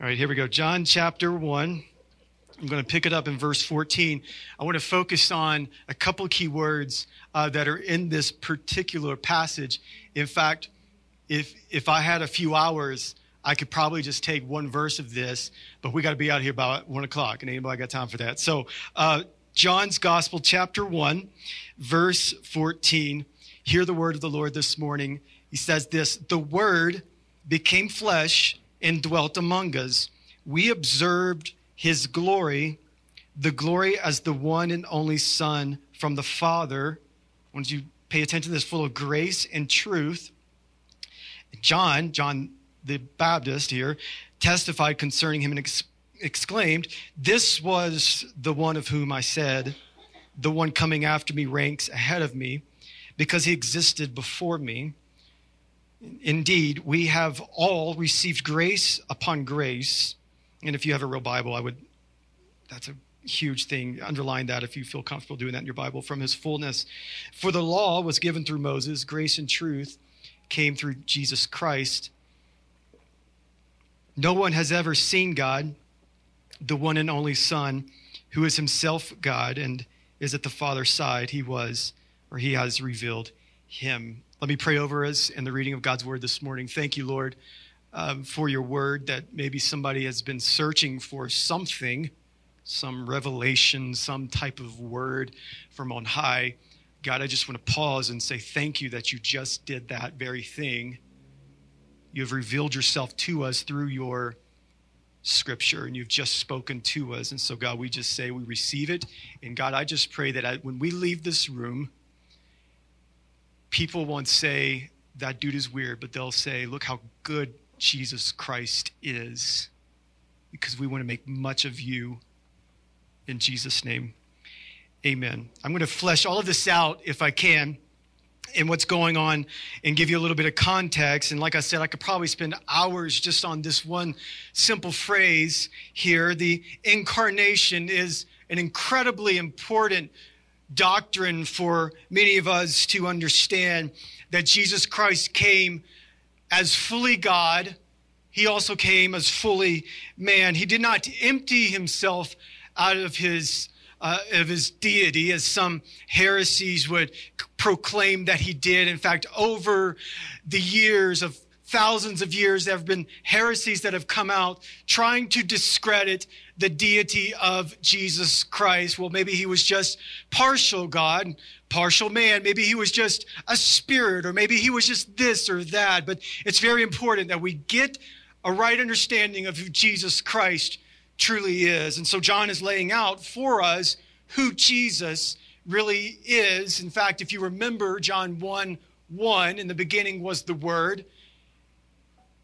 All right, here we go. John chapter 1. I'm going to pick it up in verse 14. I want to focus on a couple key words uh, that are in this particular passage. In fact, if, if I had a few hours, I could probably just take one verse of this, but we got to be out here by one o'clock, and anybody got time for that? So, uh, John's Gospel, chapter 1, verse 14. Hear the word of the Lord this morning. He says this The Word became flesh and dwelt among us. We observed his glory, the glory as the one and only Son from the Father. Once you pay attention to this, full of grace and truth. John, John the Baptist here, testified concerning him and ex- exclaimed, This was the one of whom I said, The one coming after me ranks ahead of me, because he existed before me. Indeed, we have all received grace upon grace. And if you have a real Bible, I would, that's a huge thing. Underline that if you feel comfortable doing that in your Bible from his fullness. For the law was given through Moses, grace and truth came through Jesus Christ. No one has ever seen God, the one and only Son, who is himself God and is at the Father's side. He was, or he has revealed him. Let me pray over us in the reading of God's word this morning. Thank you, Lord, um, for your word that maybe somebody has been searching for something, some revelation, some type of word from on high. God, I just want to pause and say thank you that you just did that very thing. You have revealed yourself to us through your scripture and you've just spoken to us. And so, God, we just say we receive it. And God, I just pray that I, when we leave this room, people won't say, that dude is weird, but they'll say, look how good Jesus Christ is. Because we want to make much of you. In Jesus' name, amen. I'm going to flesh all of this out if I can and what's going on and give you a little bit of context. And like I said, I could probably spend hours just on this one simple phrase here. The incarnation is an incredibly important doctrine for many of us to understand that Jesus Christ came as fully God. He also came as fully man. He did not empty himself out of his uh, of his deity, as some heresies would proclaim that he did. In fact, over the years of thousands of years, there have been heresies that have come out trying to discredit the deity of Jesus Christ. Well, maybe he was just partial God, partial man. Maybe he was just a spirit, or maybe he was just this or that. But it's very important that we get a right understanding of who Jesus Christ truly is. And so John is laying out for us who Jesus really is. In fact, if you remember John 1 1, in the beginning was the Word,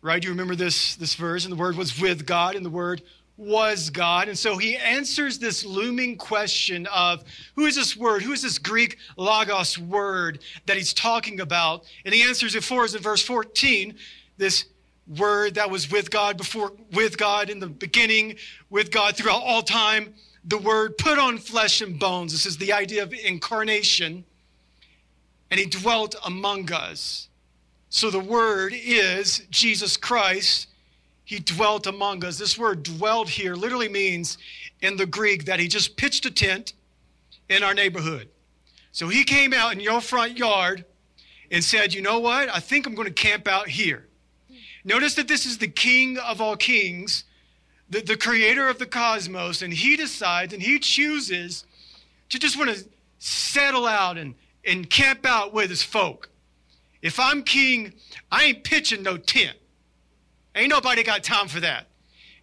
right? You remember this, this verse, and the Word was with God, and the Word was God. And so he answers this looming question of who is this word? Who is this Greek logos word that he's talking about? And he answers it for us in verse 14. This word that was with God before, with God in the beginning, with God throughout all time. The word put on flesh and bones. This is the idea of incarnation. And he dwelt among us. So the word is Jesus Christ. He dwelt among us. This word dwelt here literally means in the Greek that he just pitched a tent in our neighborhood. So he came out in your front yard and said, You know what? I think I'm going to camp out here. Notice that this is the King of all kings, the, the creator of the cosmos, and he decides and he chooses to just want to settle out and, and camp out with his folk. If I'm king, I ain't pitching no tent. Ain't nobody got time for that.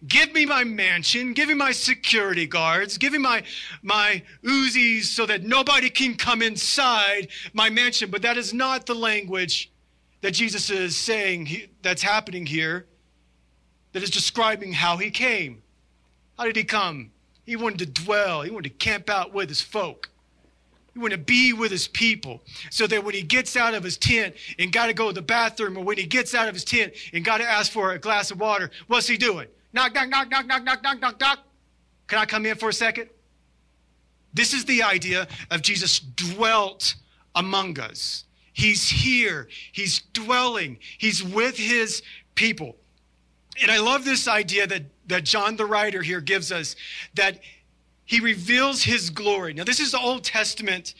Give me my mansion, give me my security guards, give me my, my Uzis so that nobody can come inside my mansion. But that is not the language that Jesus is saying that's happening here, that is describing how he came. How did he come? He wanted to dwell, he wanted to camp out with his folk. He wanted to be with his people so that when he gets out of his tent and got to go to the bathroom, or when he gets out of his tent and got to ask for a glass of water, what's he doing? Knock, knock, knock, knock, knock, knock, knock, knock, knock. Can I come in for a second? This is the idea of Jesus dwelt among us. He's here. He's dwelling. He's with his people. And I love this idea that, that John the writer here gives us that he reveals his glory. Now, this is the Old Testament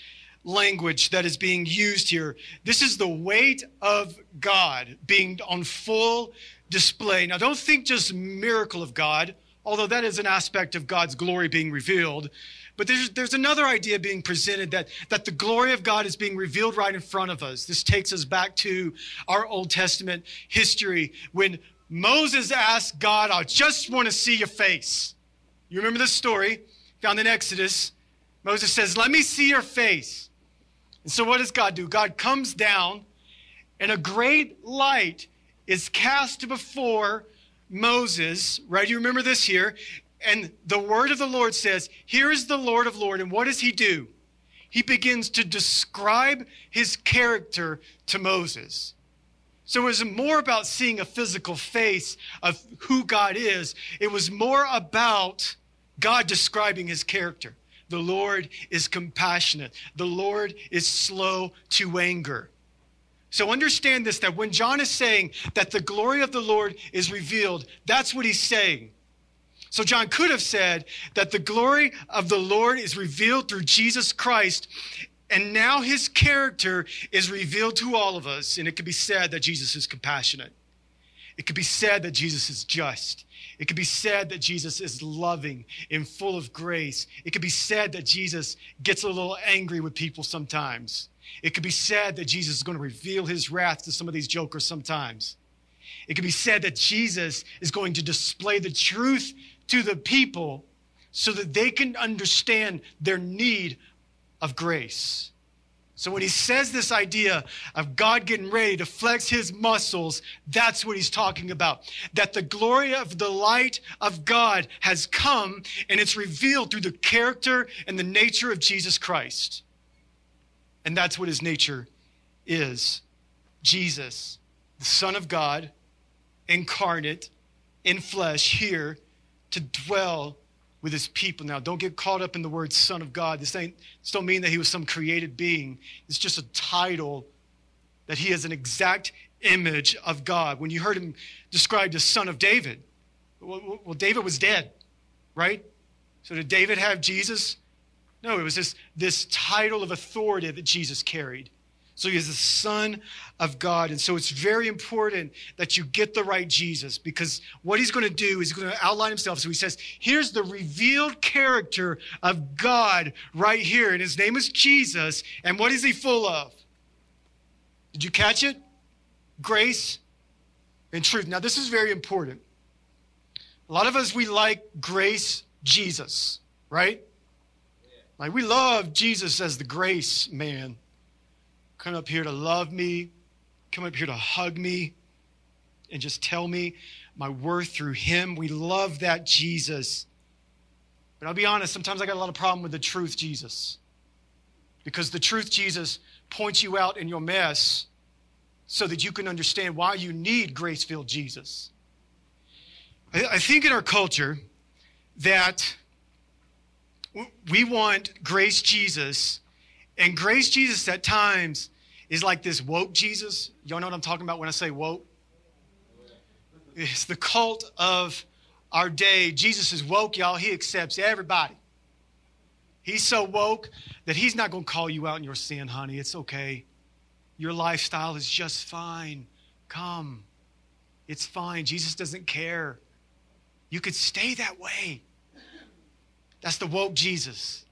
language that is being used here. This is the weight of God being on full display. Now, don't think just miracle of God, although that is an aspect of God's glory being revealed. But there's, there's another idea being presented that, that the glory of God is being revealed right in front of us. This takes us back to our Old Testament history when Moses asked God, I just want to see your face. You remember this story found in Exodus? Moses says, Let me see your face. And so what does God do? God comes down, and a great light is cast before Moses, right? You remember this here. And the word of the Lord says, Here is the Lord of Lord. And what does he do? He begins to describe his character to Moses. So it was more about seeing a physical face of who God is. It was more about God describing his character. The Lord is compassionate. The Lord is slow to anger. So understand this that when John is saying that the glory of the Lord is revealed, that's what he's saying. So John could have said that the glory of the Lord is revealed through Jesus Christ, and now his character is revealed to all of us. And it could be said that Jesus is compassionate. It could be said that Jesus is just. It could be said that Jesus is loving and full of grace. It could be said that Jesus gets a little angry with people sometimes. It could be said that Jesus is going to reveal his wrath to some of these jokers sometimes. It could be said that Jesus is going to display the truth to the people so that they can understand their need of grace. So when he says this idea of God getting ready to flex his muscles, that's what he's talking about. That the glory of the light of God has come and it's revealed through the character and the nature of Jesus Christ. And that's what his nature is. Jesus, the Son of God, incarnate in flesh here to dwell with his people. Now, don't get caught up in the word Son of God. This, ain't, this don't mean that he was some created being. It's just a title that he is an exact image of God. When you heard him described as Son of David, well, well David was dead, right? So did David have Jesus? No, it was this, this title of authority that Jesus carried. So he is the Son of God. And so it's very important that you get the right Jesus because what he's going to do is he's going to outline himself. So he says, here's the revealed character of God right here. And his name is Jesus. And what is he full of? Did you catch it? Grace and truth. Now, this is very important. A lot of us, we like grace Jesus, right? Like we love Jesus as the grace man come up here to love me, come up here to hug me, and just tell me my worth through him. We love that Jesus. But I'll be honest, sometimes I got a lot of problem with the truth Jesus. Because the truth Jesus points you out in your mess so that you can understand why you need grace filled Jesus. I think in our culture that we want grace Jesus, and grace Jesus at times is like this woke Jesus. Y'all know what I'm talking about when I say woke? It's the cult of our day. Jesus is woke, y'all. He accepts everybody. He's so woke that he's not going to call you out in your sin, honey. It's okay. Your lifestyle is just fine. Come. It's fine. Jesus doesn't care. You could stay that way. That's the woke Jesus.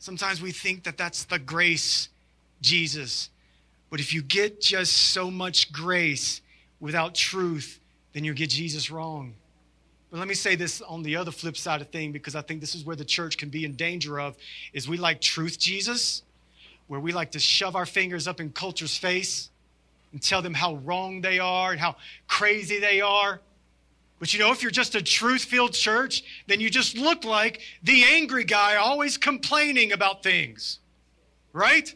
Sometimes we think that that's the grace Jesus. But if you get just so much grace without truth, then you get Jesus wrong. But let me say this on the other flip side of thing because I think this is where the church can be in danger of is we like truth Jesus, where we like to shove our fingers up in culture's face and tell them how wrong they are and how crazy they are. But you know, if you're just a truth filled church, then you just look like the angry guy always complaining about things, right?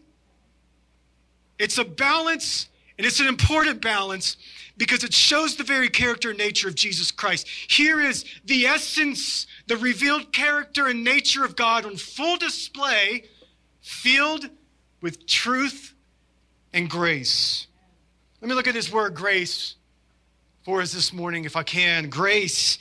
It's a balance, and it's an important balance because it shows the very character and nature of Jesus Christ. Here is the essence, the revealed character and nature of God on full display, filled with truth and grace. Let me look at this word grace for us this morning, if I can. Grace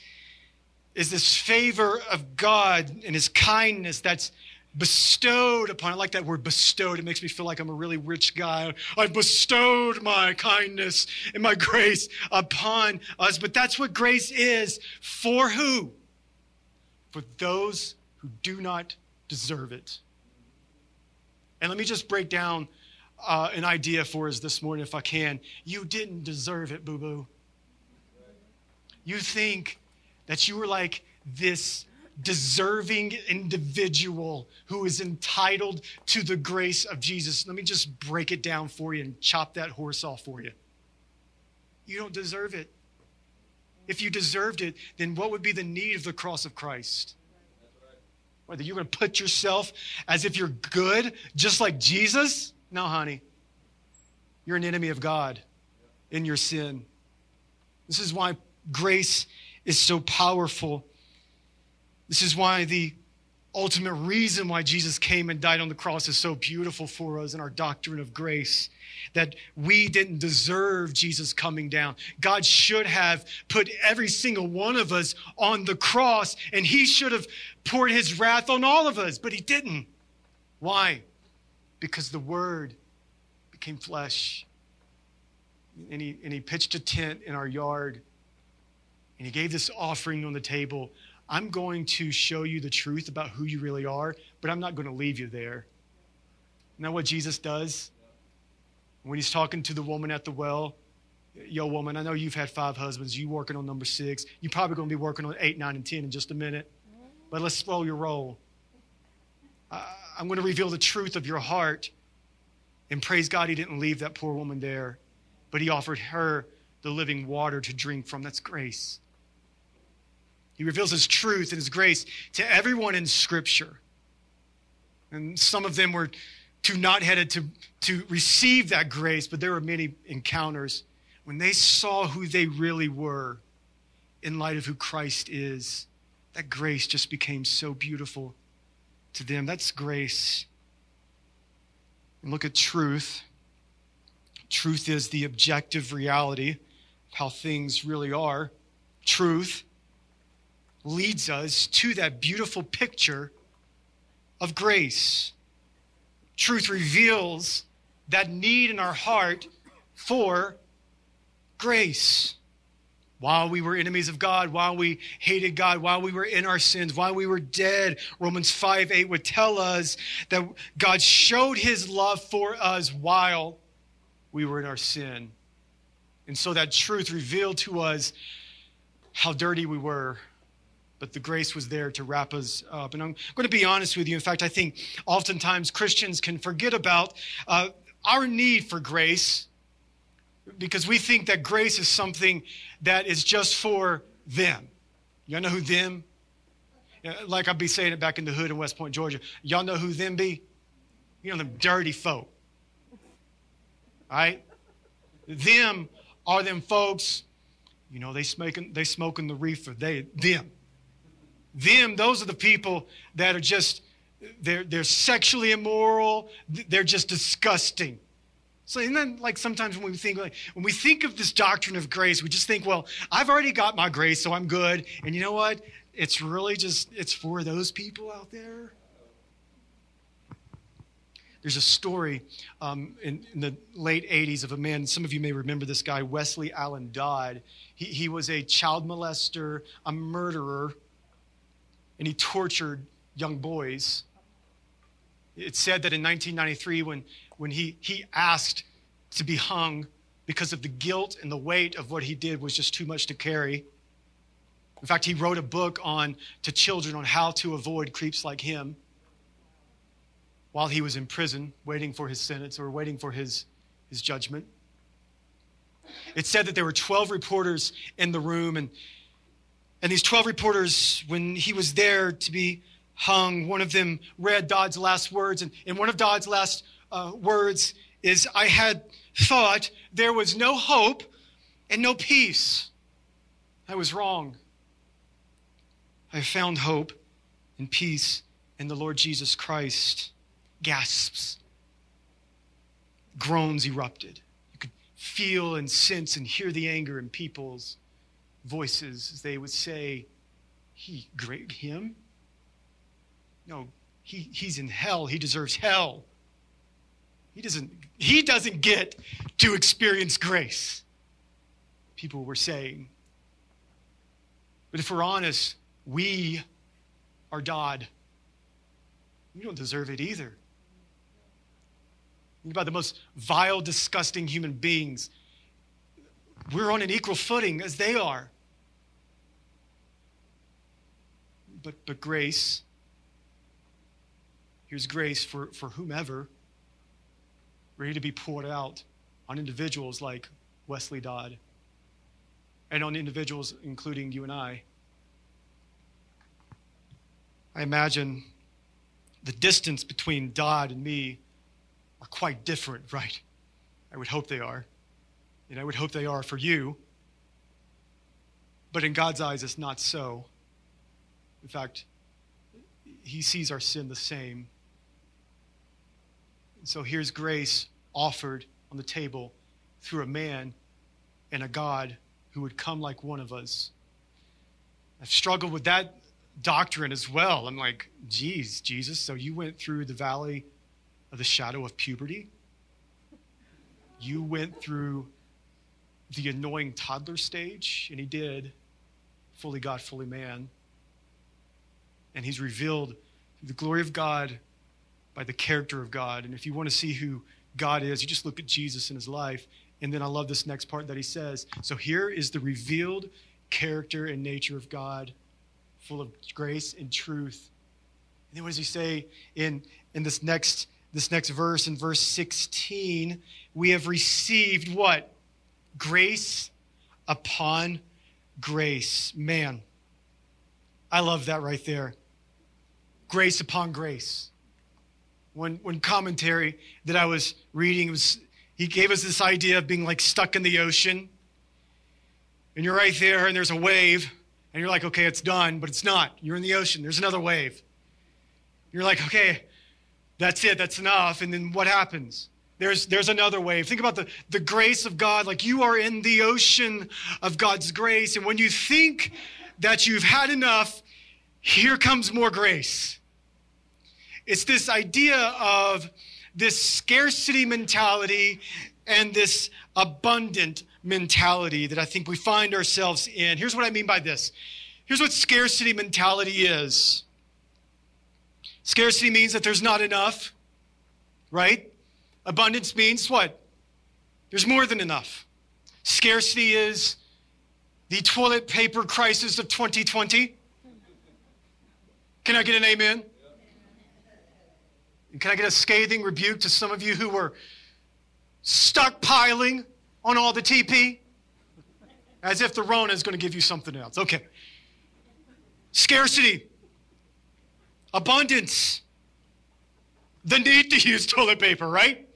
is this favor of God and His kindness that's bestowed upon. I like that word bestowed. It makes me feel like I'm a really rich guy. I bestowed my kindness and my grace upon us. But that's what grace is for who? For those who do not deserve it. And let me just break down uh, an idea for us this morning, if I can. You didn't deserve it, boo boo. You think that you were like this deserving individual who is entitled to the grace of Jesus. Let me just break it down for you and chop that horse off for you. You don't deserve it. If you deserved it, then what would be the need of the cross of Christ? Whether you're going to put yourself as if you're good, just like Jesus? No, honey. You're an enemy of God in your sin. This is why grace is so powerful. This is why the ultimate reason why Jesus came and died on the cross is so beautiful for us in our doctrine of grace. That we didn't deserve Jesus coming down. God should have put every single one of us on the cross, and He should have poured His wrath on all of us, but He didn't. Why? Because the Word became flesh. And he, and he pitched a tent in our yard, and He gave this offering on the table I'm going to show you the truth about who you really are, but I'm not going to leave you there. That what Jesus does? When he's talking to the woman at the well, yo, woman, I know you've had five husbands. You working on number six. You're probably going to be working on eight, nine, and ten in just a minute. But let's slow your roll. I'm going to reveal the truth of your heart. And praise God, he didn't leave that poor woman there, but he offered her the living water to drink from. That's grace. He reveals his truth and his grace to everyone in Scripture. And some of them were too not headed to, to receive that grace, but there were many encounters when they saw who they really were in light of who Christ is. That grace just became so beautiful to them. That's grace. And look at truth. Truth is the objective reality of how things really are. Truth leads us to that beautiful picture of grace. Truth reveals that need in our heart for grace. While we were enemies of God, while we hated God, while we were in our sins, while we were dead, Romans 5 8 would tell us that God showed his love for us while we were in our sin. And so that truth revealed to us how dirty we were, but the grace was there to wrap us up. And I'm going to be honest with you. In fact, I think oftentimes Christians can forget about uh, our need for grace because we think that grace is something that is just for them. Y'all know who them? Like I'll be saying it back in the hood in West Point, Georgia. Y'all know who them be? You know, them dirty folk. Right? Them are them folks, you know, they smoking, they smoking the reefer. They, them them, those are the people that are just, they're, they're sexually immoral, they're just disgusting. So, and then, like sometimes when we think, like when we think of this doctrine of grace, we just think, well, I've already got my grace, so I'm good. And you know what? It's really just it's for those people out there. There's a story um, in, in, the late 80s of a man, some of you may remember this guy, Westley Allan Dodd. He, he was a child molester, a murderer, and he tortured young boys. It's said that in 1993, when, when he, he asked to be hung because of the guilt and the weight of what he did was just too much to carry. In fact, he wrote a book on to children on how to avoid creeps like him while he was in prison, waiting for his sentence or waiting for his, his judgment. It said that there were 12 reporters in the room, and and these 12 reporters, when he was there to be hung, one of them read Dodd's last words. And, and one of Dodd's last uh, words is I had thought there was no hope and no peace. I was wrong. I found hope and peace in the Lord Jesus Christ. Gasps. Groans erupted You could feel and sense and hear the anger in people's voices. They would say, He, great, him? No, he, he's in hell. He deserves hell. He doesn't, he doesn't get to experience grace. People were saying. But if we're honest, we are God. We don't deserve it either. Think about the most vile, disgusting human beings. We're on an equal footing as they are. But, but grace, here's grace for, for whomever, ready to be poured out on individuals like Westley Dodd and on individuals including you and I. I imagine the distance between Dodd and me are quite different, right? I would hope they are. And I would hope they are for you. But in God's eyes, it's not so. In fact, He sees our sin the same. And so here's grace offered on the table through a man and a God who would come like one of us. I've struggled with that doctrine as well. I'm like, geez, Jesus, so you went through the valley of the shadow of puberty. You went through the annoying toddler stage, and he did, fully God, fully man. And he's revealed the glory of God by the character of God. And if you want to see who God is, you just look at Jesus in his life. And then I love this next part that he says. So here is the revealed character and nature of God, full of grace and truth. And then what does he say in, in this next this next verse in verse 16, we have received what? Grace upon grace. Man, I love that right there. Grace upon grace. When, when commentary that I was reading, was, he gave us this idea of being like stuck in the ocean. And you're right there, and there's a wave, and you're like, okay, it's done, but it's not. You're in the ocean, there's another wave. You're like, okay, that's it, that's enough. And then what happens? There's, there's another wave. Think about the, the grace of God. Like you are in the ocean of God's grace. And when you think that you've had enough, here comes more grace. It's this idea of this scarcity mentality and this abundant mentality that I think we find ourselves in. Here's what I mean by this. Here's what scarcity mentality is Scarcity means that there's not enough, right? Abundance means what? There's more than enough. Scarcity is the toilet paper crisis of 2020. Can I get an amen? And can I get a scathing rebuke to some of you who were stockpiling on all the TP? As if the Rona is going to give you something else. Okay. Scarcity Abundance. The need to use toilet paper, right?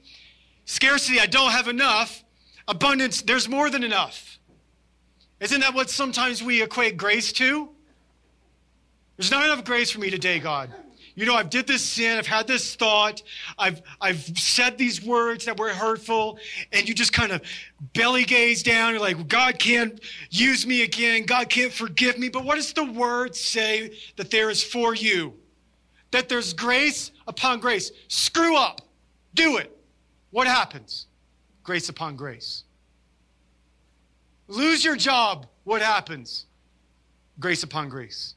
Scarcity, I don't have enough. Abundance, there's more than enough. Isn't that what sometimes we equate grace to? There's not enough grace for me today, God. You know, I've did this sin, I've had this thought, I've I've said these words that were hurtful, and you just kind of belly gaze down. You're like, God can't use me again, God can't forgive me. But what does the word say that there is for you? that there's grace upon grace. Screw up. Do it. What happens? Grace upon grace. Lose your job. What happens? Grace upon grace.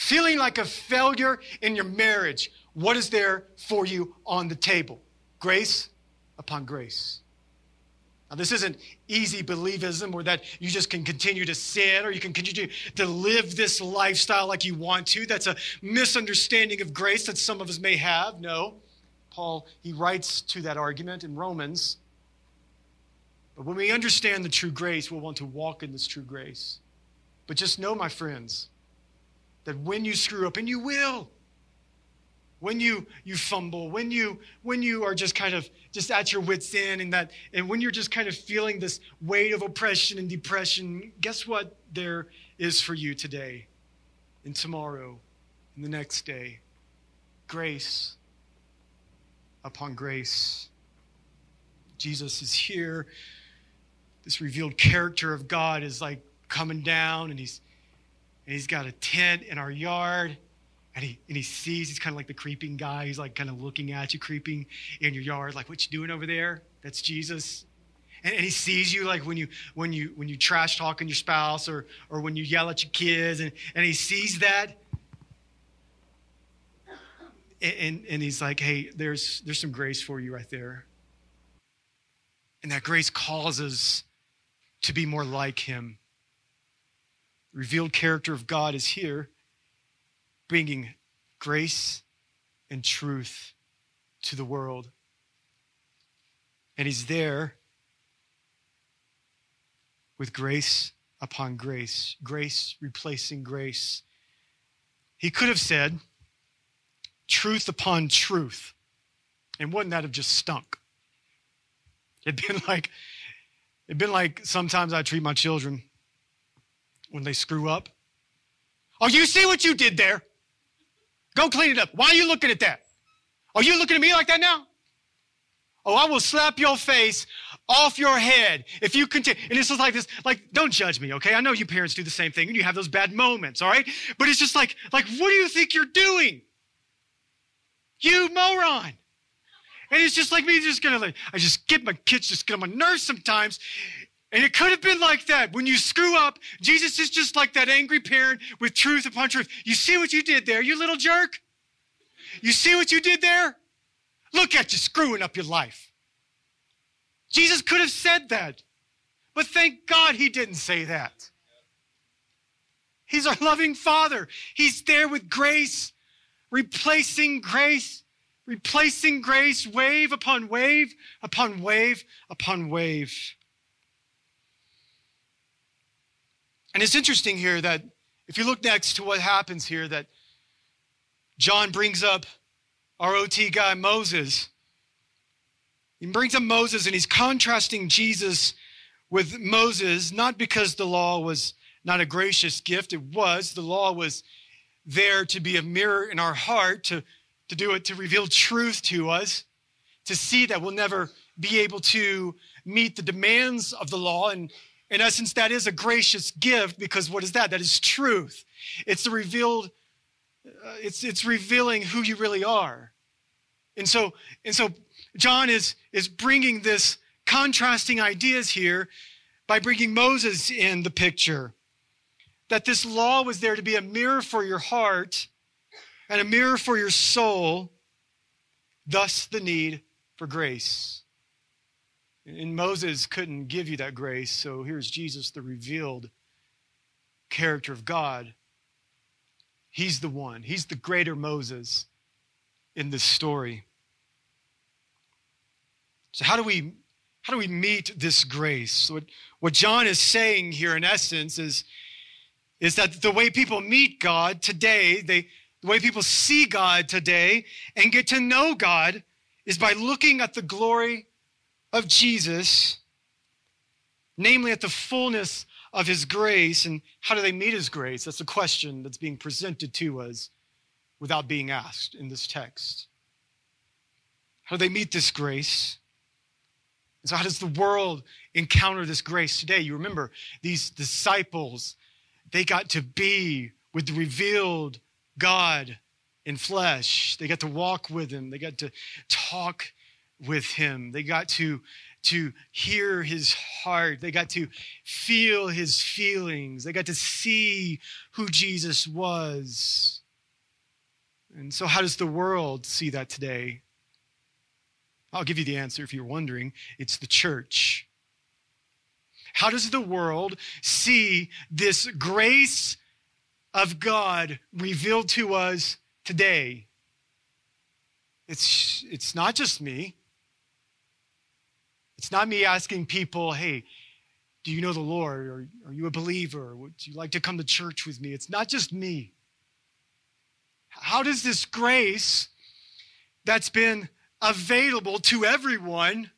Feeling like a failure in your marriage. What is there for you on the table? Grace upon grace. Now, this isn't easy believism or that you just can continue to sin or you can continue to live this lifestyle like you want to. That's a misunderstanding of grace that some of us may have. No. Paul, he writes to that argument in Romans. But when we understand the true grace, we'll want to walk in this true grace. But just know, my friends, that when you screw up, and you will, when you you fumble when you when you are just kind of just at your wits end and that and when you're just kind of feeling this weight of oppression and depression guess what there is for you today and tomorrow and the next day grace upon grace Jesus is here. This revealed character of God is like coming down, and he's and he's got a tent in our yard. And he, and he sees, he's kind of like the creeping guy. He's like kind of looking at you, creeping in your yard, like, what you doing over there? That's Jesus. And, and he sees you like when you when you when you trash talking your spouse or or when you yell at your kids, and, and he sees that. And, and, and he's like, hey, there's there's some grace for you right there. And that grace causes to be more like him. Revealed character of God is here, bringing grace and truth to the world. And he's there with grace upon grace, grace replacing grace. He could have said, truth upon truth. And wouldn't that have just stunk? It'd been like, it'd been like sometimes I treat my children when they screw up. Oh, you see what you did there? Go clean it up. Why are you looking at that? Are you looking at me like that now? Oh, I will slap your face off your head if you continue. And it's just like this, like, don't judge me, okay? I know you parents do the same thing and you have those bad moments, all right? But it's just like, like, what do you think you're doing? You moron. And it's just like me just gonna like, I just get my kids just get on my nerves sometimes. And it could have been like that. When you screw up, Jesus is just like that angry parent with truth upon truth. You see what you did there, you little jerk? You see what you did there? Look at you screwing up your life. Jesus could have said that. But thank God he didn't say that. He's our loving Father. He's there with grace, replacing grace, replacing grace, wave upon wave upon wave upon wave. And it's interesting here that if you look next to what happens here, that John brings up our OT guy, Moses. He brings up Moses and he's contrasting Jesus with Moses, not because the law was not a gracious gift, it was. The law was there to be a mirror in our heart, to, to do it, to reveal truth to us, to see that we'll never be able to meet the demands of the law and in essence, that is a gracious gift because what is that? That is truth. It's the revealed, uh, it's, it's revealing who you really are. And so, and so John is, is bringing this contrasting ideas here by bringing Moses in the picture. That this law was there to be a mirror for your heart and a mirror for your soul, thus the need for grace. And Moses couldn't give you that grace, so here's Jesus, the revealed character of God. He's the one, he's the greater Moses in this story. So how do we how do we meet this grace? What, what John is saying here in essence is, is that the way people meet God today, they, the way people see God today and get to know God is by looking at the glory of Jesus, namely at the fullness of his grace. And how do they meet his grace? That's a question that's being presented to us without being asked in this text. How do they meet this grace? And so, how does the world encounter this grace today? You remember these disciples, they got to be with the revealed God in flesh. They got to walk with him, they got to talk with him. They got to to hear his heart. They got to feel his feelings. They got to see who Jesus was. And so how does the world see that today? I'll give you the answer if you're wondering. It's the church. How does the world see this grace of God revealed to us today? It's, it's not just me. It's not me asking people, hey, do you know the Lord? Or are you a believer? Would you like to come to church with me? It's not just me. How does this grace that's been available to everyone,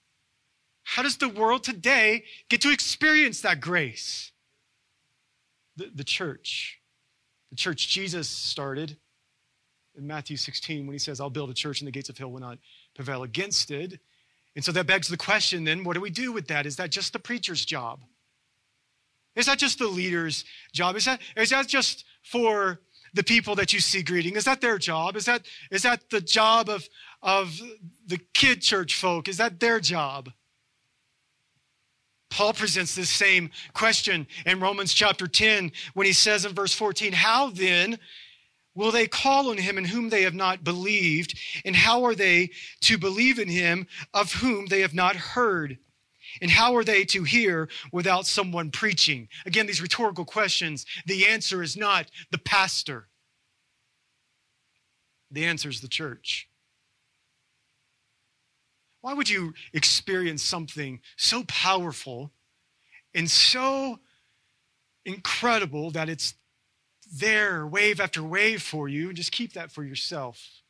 how does the world today get to experience that grace? The, the church. The church Jesus started in Matthew 16 when he says, I'll build a church and the gates of hell will not prevail against it. And so that begs the question then what do we do with that? Is that just the preacher's job? Is that just the leader's job? Is that, is that just for the people that you see greeting? Is that their job? Is that, is that the job of, of the kid church folk? Is that their job? Paul presents this same question in Romans chapter 10 when he says in verse 14, How then will they call on him in whom they have not believed? And how are they to believe in him of whom they have not heard? And how are they to hear without someone preaching? Again, these rhetorical questions, the answer is not the pastor. The answer is the church. Why would you experience something so powerful and so incredible that it's there wave after wave for you and just keep that for yourself?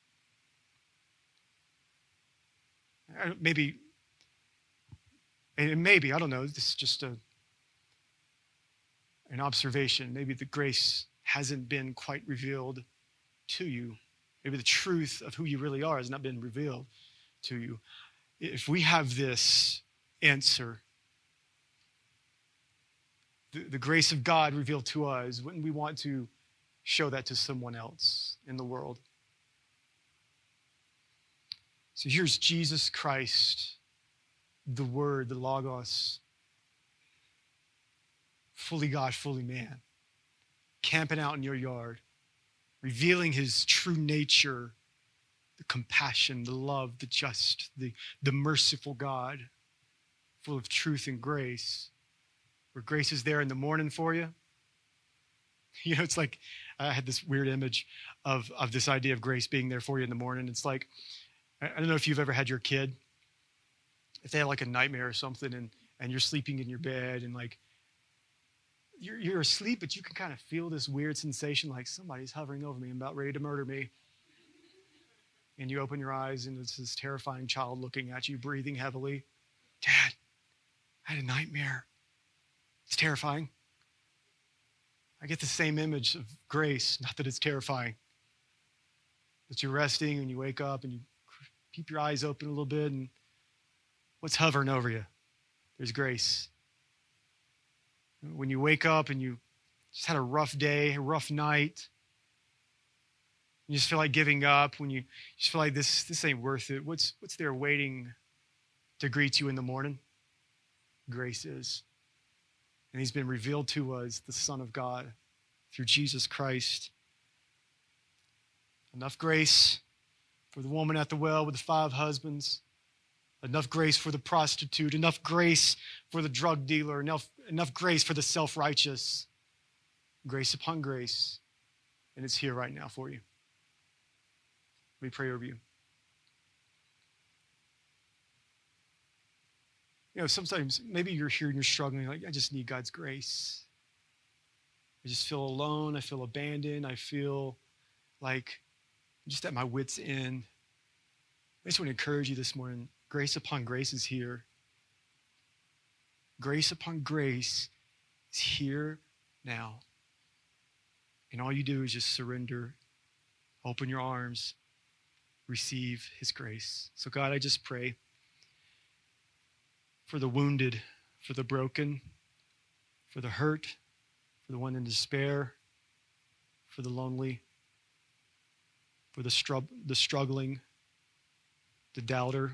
Maybe, and maybe, I don't know, this is just a, an observation. Maybe the grace hasn't been quite revealed to you. Maybe the truth of who you really are has not been revealed to you if we have this answer, the, the grace of God revealed to us, wouldn't we want to show that to someone else in the world? So here's Jesus Christ, the Word, the Logos, fully God, fully man, camping out in your yard, revealing his true nature the compassion, the love, the just, the, the merciful God, full of truth and grace, where grace is there in the morning for you. You know, it's like I had this weird image of, of this idea of grace being there for you in the morning. It's like, I don't know if you've ever had your kid, if they had like a nightmare or something and, and you're sleeping in your bed and like, you're, you're asleep, but you can kind of feel this weird sensation like somebody's hovering over me and about ready to murder me and you open your eyes and it's this terrifying child looking at you, breathing heavily. Dad, I had a nightmare. It's terrifying. I get the same image of grace, not that it's terrifying. That you're resting and you wake up and you keep your eyes open a little bit and what's hovering over you? There's grace. When you wake up and you just had a rough day, a rough night, you just feel like giving up, when you just feel like this, this ain't worth it, what's, what's there waiting to greet you in the morning? Grace is. And he's been revealed to us, the Son of God, through Jesus Christ. Enough grace for the woman at the well with the five husbands, enough grace for the prostitute, enough grace for the drug dealer, enough, enough grace for the self righteous. Grace upon grace. And it's here right now for you. Me pray over you. You know, sometimes maybe you're here and you're struggling, like, I just need God's grace. I just feel alone. I feel abandoned. I feel like I'm just at my wits' end. I just want to encourage you this morning grace upon grace is here. Grace upon grace is here now. And all you do is just surrender, open your arms, receive his grace. So, God, I just pray for the wounded, for the broken, for the hurt, for the one in despair, for the lonely, for the, the struggling, the doubter,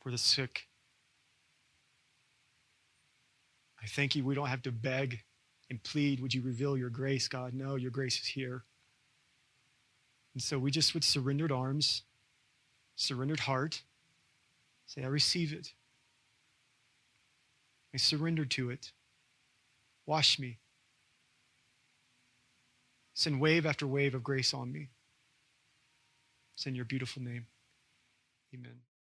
for the sick. I thank you. We don't have to beg and plead. Would you reveal your grace, God? No, your grace is here. And so we just with surrendered arms, surrendered heart, say, I receive it. I surrender to it. Wash me. Send wave after wave of grace on me. Send your beautiful name. Amen.